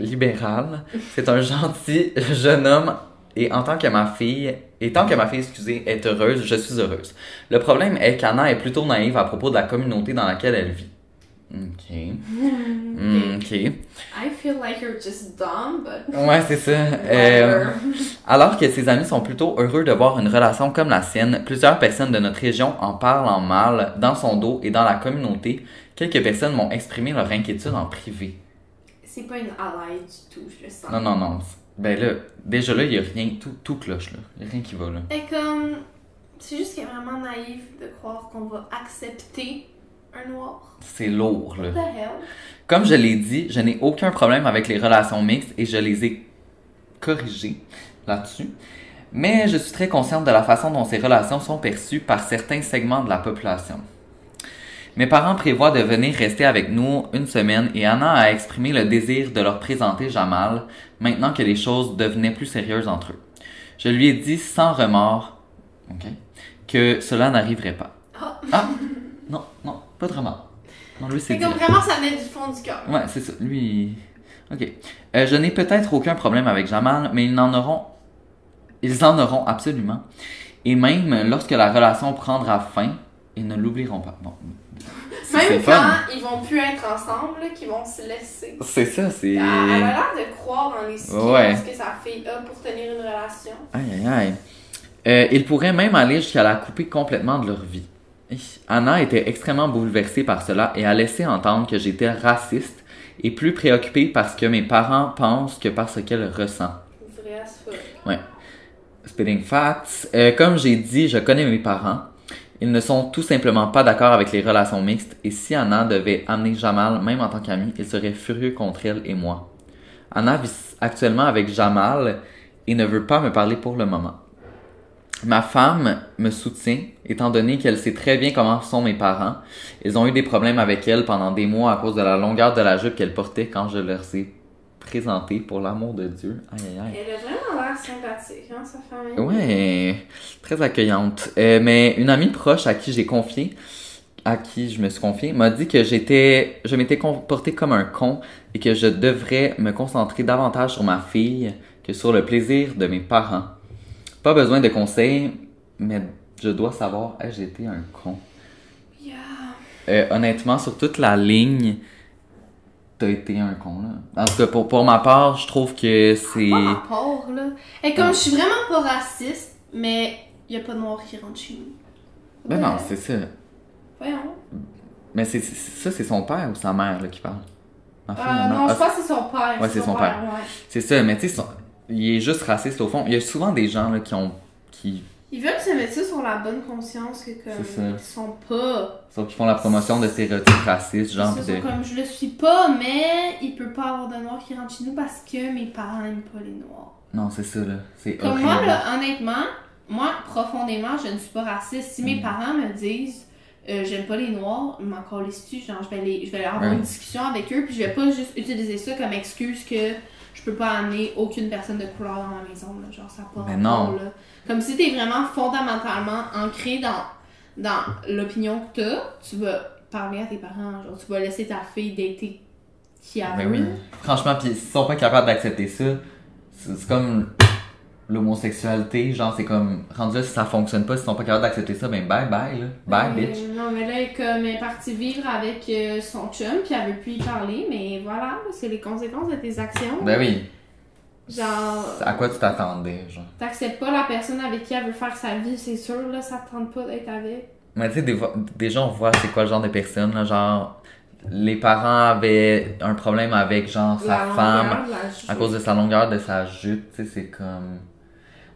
libéral, c'est un gentil jeune homme et en tant que ma fille, et tant que ma fille, excusez, est heureuse, je suis heureuse. Le problème est qu'Anna est plutôt naïve à propos de la communauté dans laquelle elle vit. Ok. Ok. I feel like you're just dumb, but. Ouais, c'est ça. Euh, alors que ses amis sont plutôt heureux de voir une relation comme la sienne, plusieurs personnes de notre région en parlent en mal, dans son dos et dans la communauté. Quelques personnes m'ont exprimé leur inquiétude en privé. C'est pas une ally du tout, je le sens. Non, non, non. Ben là, déjà là, il y a rien, tout, tout cloche là. Il y a rien qui va là. Et comme. C'est juste qu'elle est vraiment naïve de croire qu'on va accepter un noir. C'est lourd là. What the hell? Comme je l'ai dit, je n'ai aucun problème avec les relations mixtes et je les ai corrigées là-dessus. Mais je suis très consciente de la façon dont ces relations sont perçues par certains segments de la population. Mes parents prévoient de venir rester avec nous une semaine et Anna a exprimé le désir de leur présenter Jamal maintenant que les choses devenaient plus sérieuses entre eux. Je lui ai dit sans remords ok, que cela n'arriverait pas. Ah. Ah! Non, non, pas de remords. Non, lui, c'est comme vraiment ça venait du fond du cœur. Ouais, c'est ça. Lui. Ok. Euh, je n'ai peut-être aucun problème avec Jamal, mais ils n'en auront. Ils en auront absolument. Et même lorsque la relation prendra fin, ils ne l'oublieront pas. Bon. Même fun. quand ils vont plus être ensemble, qu'ils vont se laisser. C'est ça, c'est. Elle a l'air de croire en les Ouais. que sa fille a pour tenir une relation. Aïe, aïe, aïe. Euh, ils pourraient même aller jusqu'à la couper complètement de leur vie. Anna était extrêmement bouleversée par cela et a laissé entendre que j'étais raciste et plus préoccupée par ce que mes parents pensent que par ce qu'elle ressent. Vrai fuck. Spitting facts. Euh, comme j'ai dit, je connais mes parents. Ils ne sont tout simplement pas d'accord avec les relations mixtes et si Anna devait amener Jamal, même en tant qu'ami, il serait furieux contre elle et moi. Anna vit actuellement avec Jamal et ne veut pas me parler pour le moment. Ma femme me soutient, étant donné qu'elle sait très bien comment sont mes parents. Ils ont eu des problèmes avec elle pendant des mois à cause de la longueur de la jupe qu'elle portait quand je leur ai présenté pour l'amour de Dieu. Aïe aïe aïe. Elle a vraiment l'air sympathique, hein, sa famille. Ouais, très accueillante. Euh, mais une amie proche à qui j'ai confié, à qui je me suis confié, m'a dit que j'étais, je m'étais comporté comme un con et que je devrais me concentrer davantage sur ma fille que sur le plaisir de mes parents. Pas besoin de conseils, mais je dois savoir, ai-je été un con? Yeah. Euh, honnêtement, sur toute la ligne, t'as été un con, là. En tout cas, pour, pour ma part, je trouve que c'est... Pas rapport, là. Et comme je suis vraiment pas raciste, mais y a pas de noir qui rentre chez nous. Ben Ouais. non, c'est ça. Voyons. Mais c'est ça, c'est son père ou sa mère là, qui parle? Ma Euh, ma non, je Ah, pense que c'est son père. Ouais, c'est son père. ouais. c'est ça, mais tu sais, son- il est juste raciste au fond. Il y a souvent des gens là, qui ont. qui. Ils veulent se mettre ça sur la bonne conscience que comme ils sont pas. sauf qu'ils font la promotion de stéréotypes racistes, genre. Ils de... comme je le suis pas, mais il peut pas avoir de noirs qui rentrent chez nous parce que mes parents aiment pas les noirs. Non, c'est ça, là. C'est Comme horrible. moi, là, honnêtement, moi, profondément, je ne suis pas raciste. Si mes Mm. parents me disent euh, j'aime pas les noirs, m'en calisse-tu, genre, je vais, les, je vais avoir Ouais. une discussion avec eux, puis je vais pas juste utiliser ça comme excuse que je peux pas amener aucune personne de couleur dans ma maison, là. Genre, ça pas Mais non. là. Comme si t'es vraiment fondamentalement ancré dans, dans l'opinion que t'as, tu vas parler à tes parents, genre, tu vas laisser ta fille dater qui a Ben oui. Franchement, pis s'ils sont pas capables d'accepter ça, c'est comme. L'homosexualité, genre c'est comme rendu là si ça fonctionne pas, si ils sont pas capables d'accepter ça, ben bye bye là. Bye Euh, bitch. Non, mais là, elle est comme elle est partie vivre avec euh, son chum, puis elle veut plus y parler, mais voilà, c'est les conséquences de tes actions. Ben oui. Genre, À quoi tu t'attendais, genre? t'acceptes pas la personne avec qui elle veut faire sa vie, c'est sûr, là, ça te tente pas d'être avec. Mais tu sais, des déjà, on voit c'est quoi le genre de personne, là, genre, les parents avaient un problème avec, genre, sa La femme longueur à cause de sa longueur de sa jupe, tu sais, c'est comme...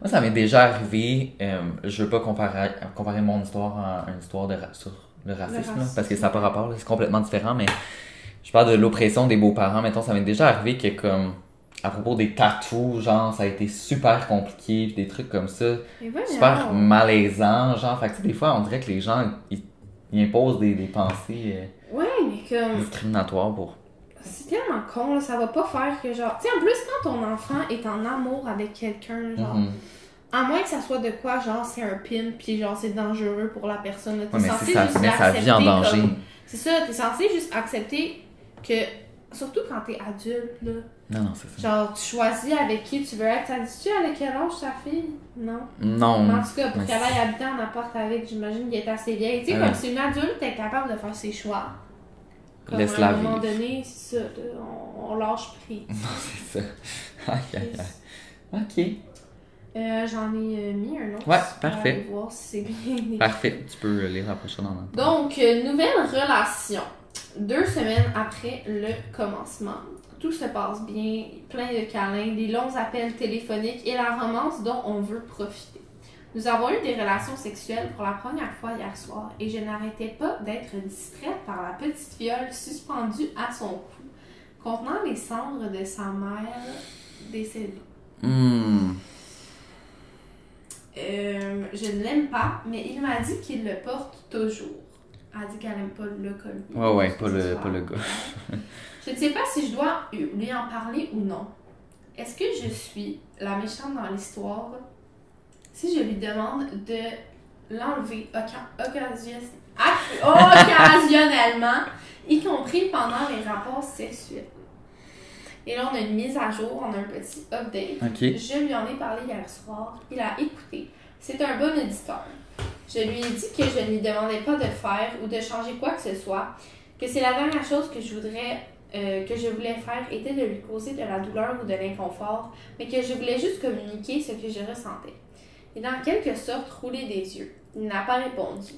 Moi, ça m'est déjà arrivé, euh, je veux pas comparer, comparer mon histoire à une histoire de sur le racisme, parce que ça n'a pas rapport, c'est complètement différent, mais je parle de l'oppression des beaux-parents, mettons, ça m'est déjà arrivé que, comme, à propos des tatous, genre, ça a été super compliqué, des trucs comme ça, super malaisant, genre, fait que, des fois, on dirait que les gens, ils, ils imposent des, des pensées euh, Ouais, mais comme. discriminatoires pour... C'est con, là, ça va pas faire que genre. Tu sais, en plus, quand ton enfant est en amour avec quelqu'un, genre. Mhm. À moins que ça soit de quoi, genre, c'est un pin, puis genre, c'est dangereux pour la personne. T'es Ouais, mais censé ça juste met sa vie en danger. C'est ça, t'es censé juste accepter que. Surtout quand t'es adulte, là. Non, non, c'est ça. Genre, tu choisis avec qui tu veux être. Ça dit-tu avec quel âge ta fille? Non. Non. Mais en tout cas, pour mais qu'elle aille habiter en appart avec, j'imagine qu'elle est assez vieille. Tu sais, Ouais. comme c'est une adulte, t'es capable de faire ses choix. Comme Laisse-la à un moment vivre. donné, c'est ça, on, on lâche prise. Non, c'est ça. Aïe, aïe, aïe. Ok. Euh, J'en ai euh, mis un autre. Ouais, parfait. aller voir si c'est bien écrit. Parfait. Tu peux lire la prochaine en même temps. Donc, euh, nouvelle relation. Deux semaines après le commencement. Tout se passe bien, plein de câlins, des longs appels téléphoniques et la romance dont on veut profiter. Nous avons eu des relations sexuelles pour la première fois hier soir et je n'arrêtais pas d'être distraite par la petite fiole suspendue à son cou, contenant les cendres de sa mère décédée. Hmm. Euh, je ne l'aime pas, mais il m'a dit qu'il le porte toujours. Elle a dit qu'elle n'aime pas le collier. Ouais, ouais, pas le, pas le gars. Je ne sais pas si je dois lui en parler ou non. Est-ce que je suis la méchante dans l'histoire? Si je lui demande de l'enlever occasionnellement, y compris pendant les rapports sexuels? Et là, on a une mise à jour, on a un petit update. Je lui en ai parlé hier soir. Il a écouté. C'est un bon auditeur. Je lui ai dit que je ne lui demandais pas de faire ou de changer quoi que ce soit, que c'est la dernière chose que je voudrais, euh, que je voulais faire était de lui causer de la douleur ou de l'inconfort, mais que je voulais juste communiquer ce que je ressentais. Et dans quelque sorte rouler des yeux. Il n'a pas répondu.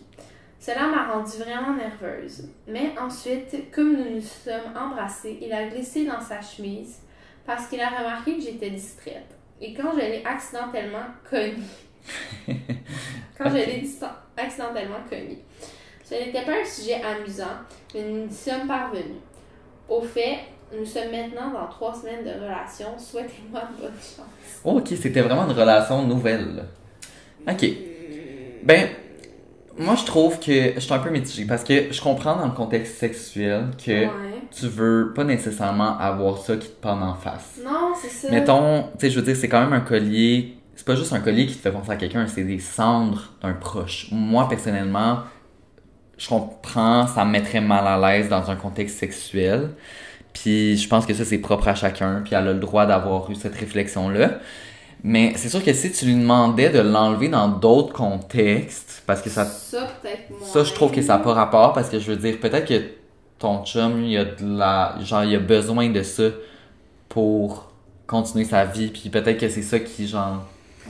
Cela m'a rendue vraiment nerveuse. Mais ensuite, comme nous nous sommes embrassés, il a glissé dans sa chemise parce qu'il a remarqué que j'étais distraite. Et quand je l'ai accidentellement cogné, quand je l'ai accidentellement cogné, ce n'était pas un sujet amusant, mais nous y sommes parvenus. Au fait, nous sommes maintenant dans trois semaines de relation. Souhaitez-moi bonne chance. Ok, c'était vraiment une relation nouvelle. Ok. Ben, moi, je trouve que je suis un peu mitigée parce que je comprends dans le contexte sexuel que Ouais. tu veux pas nécessairement avoir ça qui te pend en face. Non, c'est ça. Mettons, tu sais, je veux dire, c'est quand même un collier. C'est pas juste un collier qui te fait penser à quelqu'un, c'est des cendres d'un proche. Moi, personnellement, je comprends, ça me mettrait mal à l'aise dans un contexte sexuel. Puis je pense que ça, c'est propre à chacun, puis elle a le droit d'avoir eu cette réflexion-là. Mais c'est sûr que si tu lui demandais de l'enlever dans d'autres contextes, parce que ça Ça, peut-être moins. ça, je trouve que ça n'a pas rapport parce que je veux dire, peut-être que ton chum, il a de la. Genre, il a besoin de ça pour continuer sa vie, puis peut-être que c'est ça qui, genre.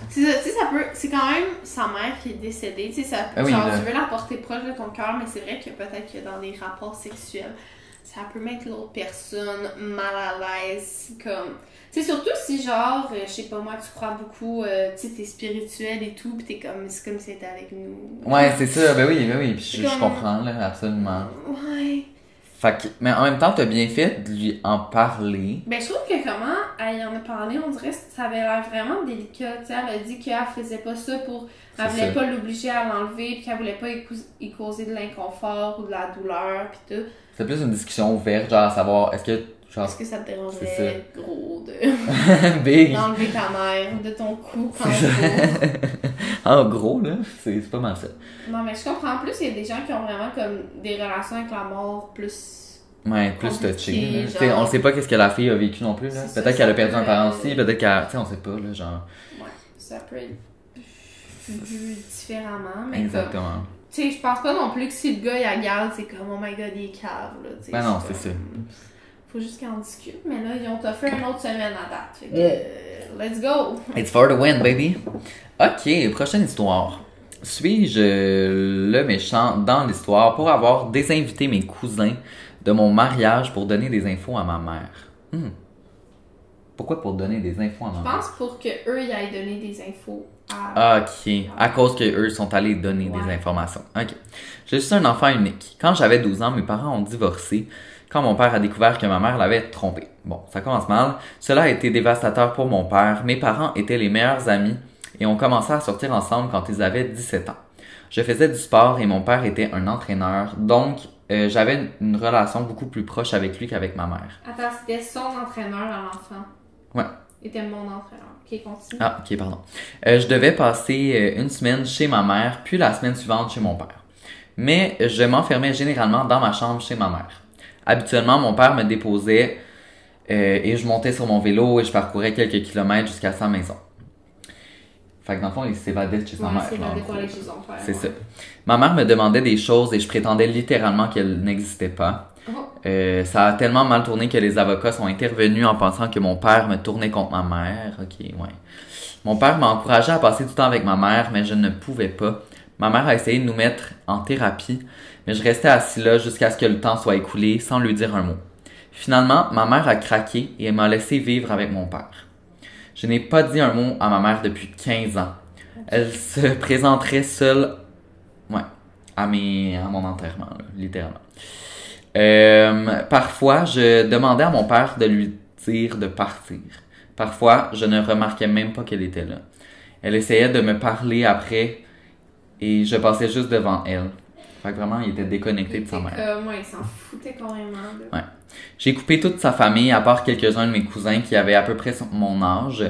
C'est ça, tu sais, ça peut. C'est quand même sa mère qui est décédée. Tu sais, ça, Ah oui, genre, tu veux la porter proche de ton cœur, mais c'est vrai que peut-être que dans les rapports sexuels, ça peut mettre l'autre personne mal à l'aise. Comme. Sais, surtout si, genre, euh, je sais pas moi, tu crois beaucoup, euh, tu sais, t'es spirituel et tout, pis t'es comme. C'est comme si t'étais avec nous. Ouais, c'est ça, ben oui, ben oui, puis je, comprends, là, absolument. Ouais. Fait que, mais en même temps, t'as bien fait de lui en parler. Ben, je trouve que comment elle y en a parlé, on dirait que ça avait l'air vraiment délicat. Tu sais, elle a dit qu'elle faisait pas ça pour. Elle C'est voulait ça. pas l'obliger à l'enlever, puis qu'elle voulait pas y, cau- y causer de l'inconfort ou de la douleur, puis tout. C'est plus une discussion ouverte, genre à savoir, est-ce que, genre, Est-ce que ça te dérangerait, gros, de big. d'enlever ta mère de ton cou quand en gros, là, c'est c'est pas mal ça. Non, mais je comprends. En plus, il y a des gens qui ont vraiment comme des relations avec la mort plus. Ouais, plus touché. là. genre. On sait pas qu'est-ce que la fille a vécu non plus, là. Peut-être qu'elle a perdu un parent aussi, peut-être qu'elle. Tu sais, on sait pas, là, genre. Ouais. ça peut être vu différemment. Mais comme, Exactement. Tu sais, je pense pas non plus que si le gars il regarde, c'est comme oh my god, il est cave, là. tu sais, Ben non, c'est ça. Faut juste qu'on discute. Mais là, ils ont offert une autre semaine à date. Fait que, Yeah. euh, let's go! It's for the win, baby. Ok, prochaine histoire. Suis-je le méchant dans l'histoire pour avoir désinvité mes cousins de mon mariage pour donner des infos à ma mère? Hmm. Pourquoi pour donner des infos à ma Je mère? pense pour que eux ils aillent donner des infos. Ok, à cause que eux sont allés donner des informations. Ok. Je suis un enfant unique. Quand j'avais 12 ans, mes parents ont divorcé quand mon père a découvert que ma mère l'avait trompé. Bon, ça commence mal. Cela a été dévastateur pour mon père. Mes parents étaient les meilleurs amis et ont commencé à sortir ensemble quand ils avaient 17 ans. Je faisais du sport et mon père était un entraîneur, donc euh, j'avais une relation beaucoup plus proche avec lui qu'avec ma mère. Attends, c'était son entraîneur à l'enfant? Ouais. Était mon entraîneur. Ok, continue. Ah, ok, pardon. Euh, je devais passer euh, une semaine chez ma mère, puis la semaine suivante chez mon père. Mais je m'enfermais généralement dans ma chambre chez ma mère. Habituellement, mon père me déposait euh, et je montais sur mon vélo et je parcourais quelques kilomètres jusqu'à sa maison. Fait que dans le fond, il s'évadait de chez sa mère. c'est ouais. ça. Ma mère me demandait des choses et je prétendais littéralement qu'elles n'existaient pas. Euh, ça a tellement mal tourné que les avocats sont intervenus en pensant que mon père me tournait contre ma mère. Ok, ouais. Mon père m'a encouragé à passer du temps avec ma mère, mais je ne pouvais pas. Ma mère a essayé de nous mettre en thérapie, mais je restais assis là jusqu'à ce que le temps soit écoulé sans lui dire un mot. Finalement, ma mère a craqué et m'a laissé vivre avec mon père. Je n'ai pas dit un mot à ma mère depuis 15 ans. Elle se présenterait seule, ouais, à, mes, à mon enterrement, là, littéralement. Euh, parfois, je demandais à mon père de lui dire de partir. Parfois, je ne remarquais même pas qu'elle était là. Elle essayait de me parler après et je passais juste devant elle. Fait que vraiment, il était déconnecté Il de sa mère. comme, ouais, il s'en foutait carrément. là. Ouais. J'ai coupé toute sa famille, à part quelques-uns de mes cousins qui avaient à peu près mon âge.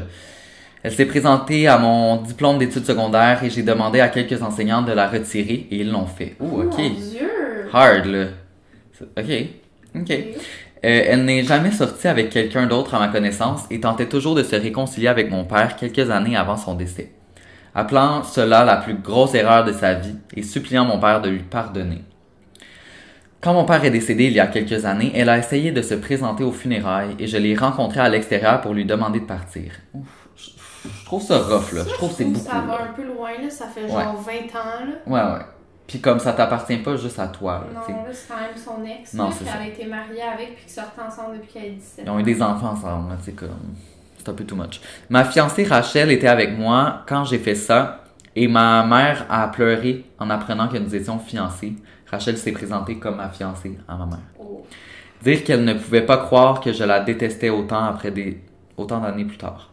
Elle s'est présentée à mon diplôme d'études secondaires et j'ai demandé à quelques enseignants de la retirer et ils l'ont fait. Oh, ok. Mon Dieu! Hard, là. Ok. Ok. Euh, elle n'est jamais sortie avec quelqu'un d'autre à ma connaissance et tentait toujours de se réconcilier avec mon père quelques années avant son décès. Appelant cela la plus grosse erreur de sa vie et suppliant mon père de lui pardonner. Quand mon père est décédé il y a quelques années, elle a essayé de se présenter aux funérailles et je l'ai rencontré à l'extérieur pour lui demander de partir. Ouf, je, trouve ça rough, là. Je trouve que c'est beaucoup. Ça va là. un peu loin, là. Ça fait Ouais. genre 20 ans, là. Ouais, ouais. Puis comme ça t'appartient pas juste à toi, là, tu sais. Non, là, c'est quand même son ex. Non, là, c'est puis ça. Elle a été mariée avec, puis qu'ils sortent ensemble depuis qu'elle a 17 Ils ont eu des enfants ensemble, là, tu sais, comme. C'est un peu too much. Ma fiancée Rachel était avec moi quand j'ai fait ça et ma mère a pleuré en apprenant que nous étions fiancés. Rachel s'est présentée comme ma fiancée à ma mère. Oh. Dire qu'elle ne pouvait pas croire que je la détestais autant après des autant d'années plus tard.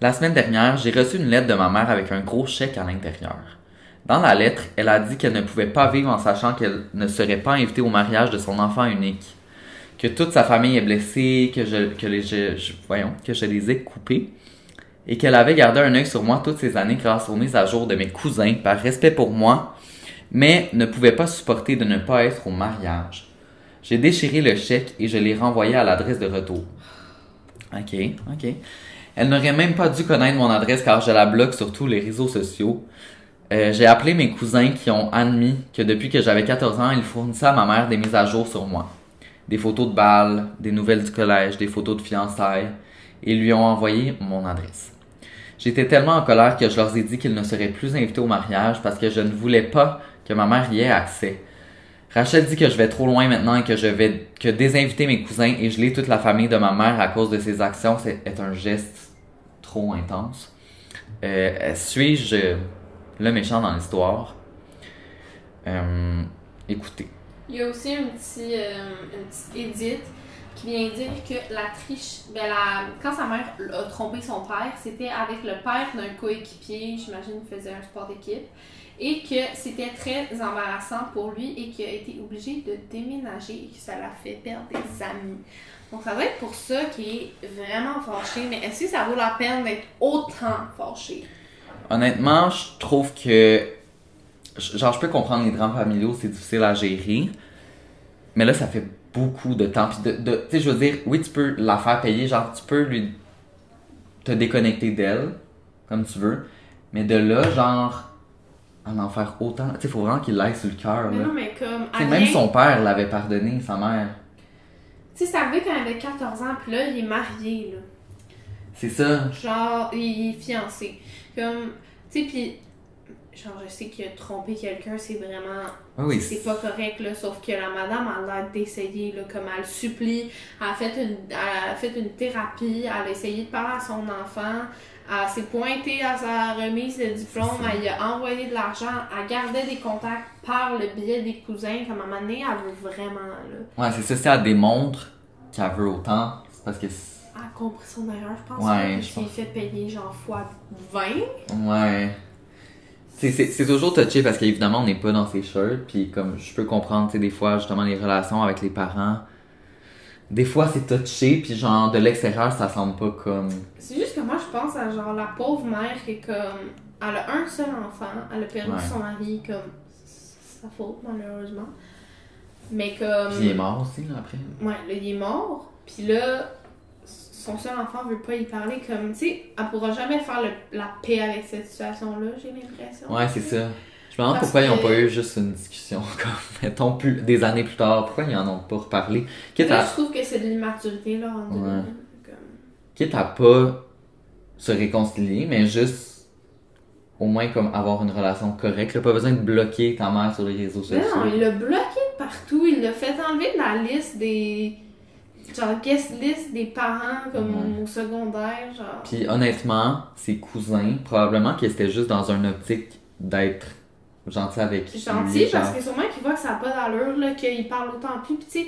La semaine dernière, j'ai reçu une lettre de ma mère avec un gros chèque à l'intérieur. Dans la lettre, elle a dit qu'elle ne pouvait pas vivre en sachant qu'elle ne serait pas invitée au mariage de son enfant unique, que toute sa famille est blessée, que je, les, les ai coupés, et qu'elle avait gardé un œil sur moi toutes ces années grâce aux mises à jour de mes cousins par respect pour moi, mais ne pouvait pas supporter de ne pas être au mariage. J'ai déchiré le chèque et je l'ai renvoyé à l'adresse de retour. Ok, ok. Elle n'aurait même pas dû connaître mon adresse car je la bloque sur tous les réseaux sociaux. Euh, j'ai appelé mes cousins qui ont admis que depuis que j'avais 14 ans, ils fournissaient à ma mère des mises à jour sur moi. Des photos de balles, des nouvelles du collège, des photos de fiançailles, et lui ont envoyé mon adresse. J'étais tellement en colère que je leur ai dit qu'ils ne seraient plus invités au mariage parce que je ne voulais pas que ma mère y ait accès. Rachel dit que je vais trop loin maintenant et que je vais que désinviter mes cousins et geler toute la famille de ma mère à cause de ses actions c'est est un geste trop intense. Euh, Suis-je le méchant dans l'histoire? Euh, écoutez. Il y a aussi un petit, euh, une petite édite qui vient dire que la triche, ben la, quand sa mère a trompé son père, c'était avec le père d'un coéquipier, j'imagine qu'il faisait un sport d'équipe, et que c'était très embarrassant pour lui et qu'il a été obligé de déménager et que ça l'a fait perdre des amis. Donc ça doit être pour ça qu'il est vraiment fâché, mais est-ce que ça vaut la peine d'être autant fâché? Honnêtement, je trouve que. Genre, je peux comprendre les drames familiaux, c'est difficile à gérer. Mais là, ça fait beaucoup de temps. Puis de, de- tu sais, je veux dire, oui, tu peux la faire payer. Genre, tu peux lui. te déconnecter d'elle. comme tu veux. Mais de là, genre, à en faire autant. Tu sais, faut vraiment qu'il l'aille sur le cœur, non, mais comme. Tu sais, elle même son père l'avait pardonné, sa mère. Tu sais, c'est arrivé quand il avait 14 ans, puis là, il est marié, là. C'est ça. Genre, il est fiancé. Comme, tu sais, puis. Genre, je sais qu'il a trompé quelqu'un, c'est vraiment. Oui. C'est pas correct, là. Sauf que la madame a l'air d'essayer, là. Comme elle supplie. Elle a, fait une, elle a fait une thérapie. Elle a essayé de parler à son enfant. Elle s'est pointée à sa remise de diplôme. Elle a envoyé de l'argent. Elle gardait des contacts par le biais des cousins. Comme à un moment donné, elle veut vraiment, là. Ouais, c'est ça. Si elle démontre qu'elle veut autant, c'est parce que. Compris son erreur, je pense. Ouais, puis je pense. fait payer genre fois 20. Ouais. C'est- C'est c'est toujours touché parce qu'évidemment, on n'est pas dans ses shirts. Puis comme je peux comprendre, tu sais, des fois, justement, les relations avec les parents. Des fois, c'est touché. Puis genre, de l'extérieur, ça semble pas comme. C'est juste que moi, je pense à genre la pauvre mère qui est comme. Elle a un seul enfant, elle a perdu Ouais. son mari comme. Sa faute, malheureusement. Mais comme. Puis il est mort aussi, là, après. Ouais, là, il est mort. Puis là, son seul enfant veut pas y parler. Comme, tu sais, elle pourra jamais faire le- la paix avec cette situation-là, j'ai l'impression. Ouais, c'est ça. Je me demande pourquoi ils n'ont pas eu juste une discussion, comme, mettons, plus, des années plus tard. Pourquoi ils en ont pas reparlé? Quitte Là, à, je trouve que c'est de l'immaturité, là, en. Ouais. Comme... quitte à pas se réconcilier, mais juste au moins comme avoir une relation correcte. là. Pas besoin de bloquer ta mère sur les réseaux sociaux. non, il l'a bloqué de partout. Il l'a fait enlever de la liste des. Genre, guest list des parents, comme Mhm. au secondaire. Genre. Puis honnêtement, ses cousins, probablement qu'ils étaient juste dans une optique d'être gentil avec gentil parce que sûrement qu'il voit que ça n'a pas d'allure, là, qu'il parle autant plus. Puis tu sais,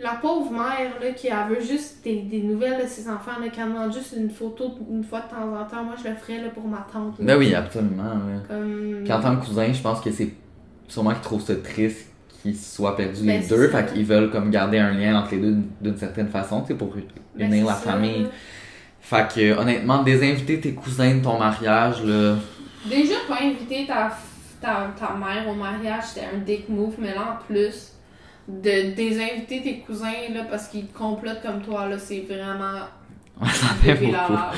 la pauvre mère, là, qui elle veut juste des, des nouvelles de ses enfants, là, qui en demande juste une photo une fois de temps en temps. Moi, je le ferais là, pour ma tante. là. Ben oui, absolument. là. Comme... Puis en tant que cousin, je pense que c'est sûrement qu'ils trouvent ça triste qu'ils soient perdus Ben, les deux. ça. Fait qu'ils veulent comme garder un lien entre les deux d'une- certaine façon, tu sais, pour Ben, unir la ça, famille. Fait que honnêtement, désinviter tes cousins de ton mariage, là. Déjà, pas inviter ta, ta, ta mère au mariage, c'était un dick move, mais là, en plus, de désinviter tes cousins, là, parce qu'ils complotent comme toi, là, c'est vraiment Ça fait bébé beaucoup. lala,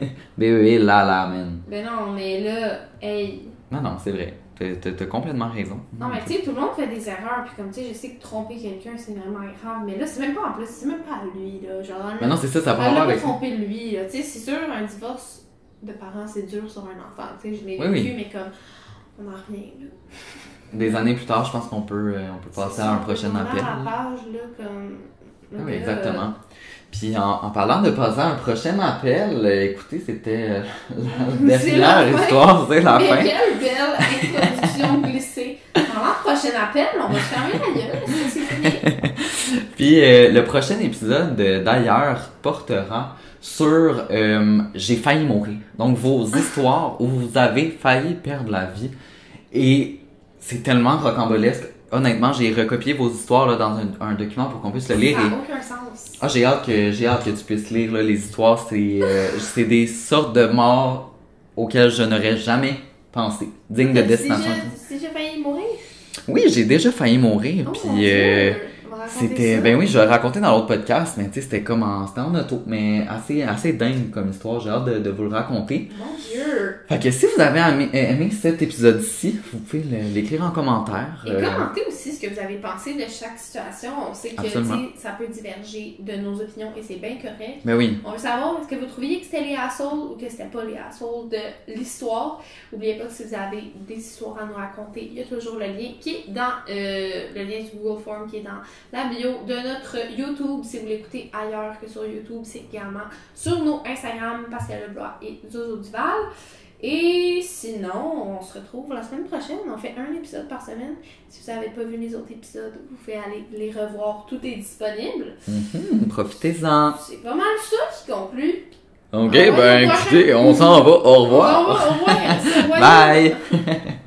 là. Bébé, là, là, man. Ben non, mais là, hey. Non, non, c'est vrai. T'as- complètement raison. Non, mais tu sais, tout le monde fait des erreurs, puis comme, tu sais, je sais que tromper quelqu'un, c'est vraiment grave, mais là, c'est même pas en plus, c'est même pas à lui, là. Genre, Mais non, c'est ça, ça prend pas avec. trompé lui, là. Tu sais, c'est sûr, un divorce de parents, c'est dur sur un enfant, tu sais, je l'ai Oui, vécu, oui. mais comme, on en revient, là. Des années plus tard, je pense qu'on peut, euh, on peut passer à un prochain appel. à la page, là, comme. Ah Oui, Là, exactement. Puis en, en parlant de passer à un prochain appel, euh, écoutez, c'était euh, la C'est dernière la fin. histoire, c'est la Mais fin. quelle belle introduction glissée. Pendant le prochain appel, on va se fermer la gueule. ça, C'est fini. Puis euh, le prochain épisode, d'ailleurs, portera sur euh, J'ai failli mourir. Donc vos histoires où vous avez failli perdre la vie. Et c'est tellement rocambolesque. Honnêtement, j'ai recopié vos histoires là, dans un, un document pour qu'on puisse le lire. Ça et- n'a aucun sens. Ah, j'ai hâte que j'ai hâte que tu puisses lire là, les histoires. C'est euh, c'est des sortes de morts auxquelles je n'aurais jamais pensé, dignes de destination. Si j'ai failli mourir? Oui, j'ai déjà failli mourir. Oh, puis euh, c'était ben oui, je l'ai raconté dans l'autre podcast, mais tu sais c'était comme en c'était en auto, mais assez assez dingue comme histoire. J'ai hâte de, de vous le raconter. Mon Dieu. Fait que si vous avez aimé, aimé cet épisode-ci, vous pouvez l'écrire en commentaire. Et Euh, commentez aussi ce que vous avez pensé de chaque situation. On sait que ça peut diverger de nos opinions et c'est bien correct. ben oui. On veut savoir, est-ce que vous trouviez que c'était les assholes ou que c'était pas les assholes de l'histoire? N'oubliez pas que si vous avez des histoires à nous raconter, il y a toujours le lien qui est dans euh, le lien du Google Form qui est dans la bio de notre YouTube. Si vous l'écoutez ailleurs que sur YouTube, c'est également sur nos Instagram, Pascal Leblanc et Zozo Duval. Et sinon, on se retrouve la semaine prochaine. On fait un épisode par semaine. Si vous n'avez pas vu les autres épisodes, vous pouvez aller les revoir. Tout est disponible. Mhm, Profitez-en. C'est pas mal ça qui conclut. Ok, ben écoutez, on s'en va. Au revoir. Au revoir. Au revoir. Bye.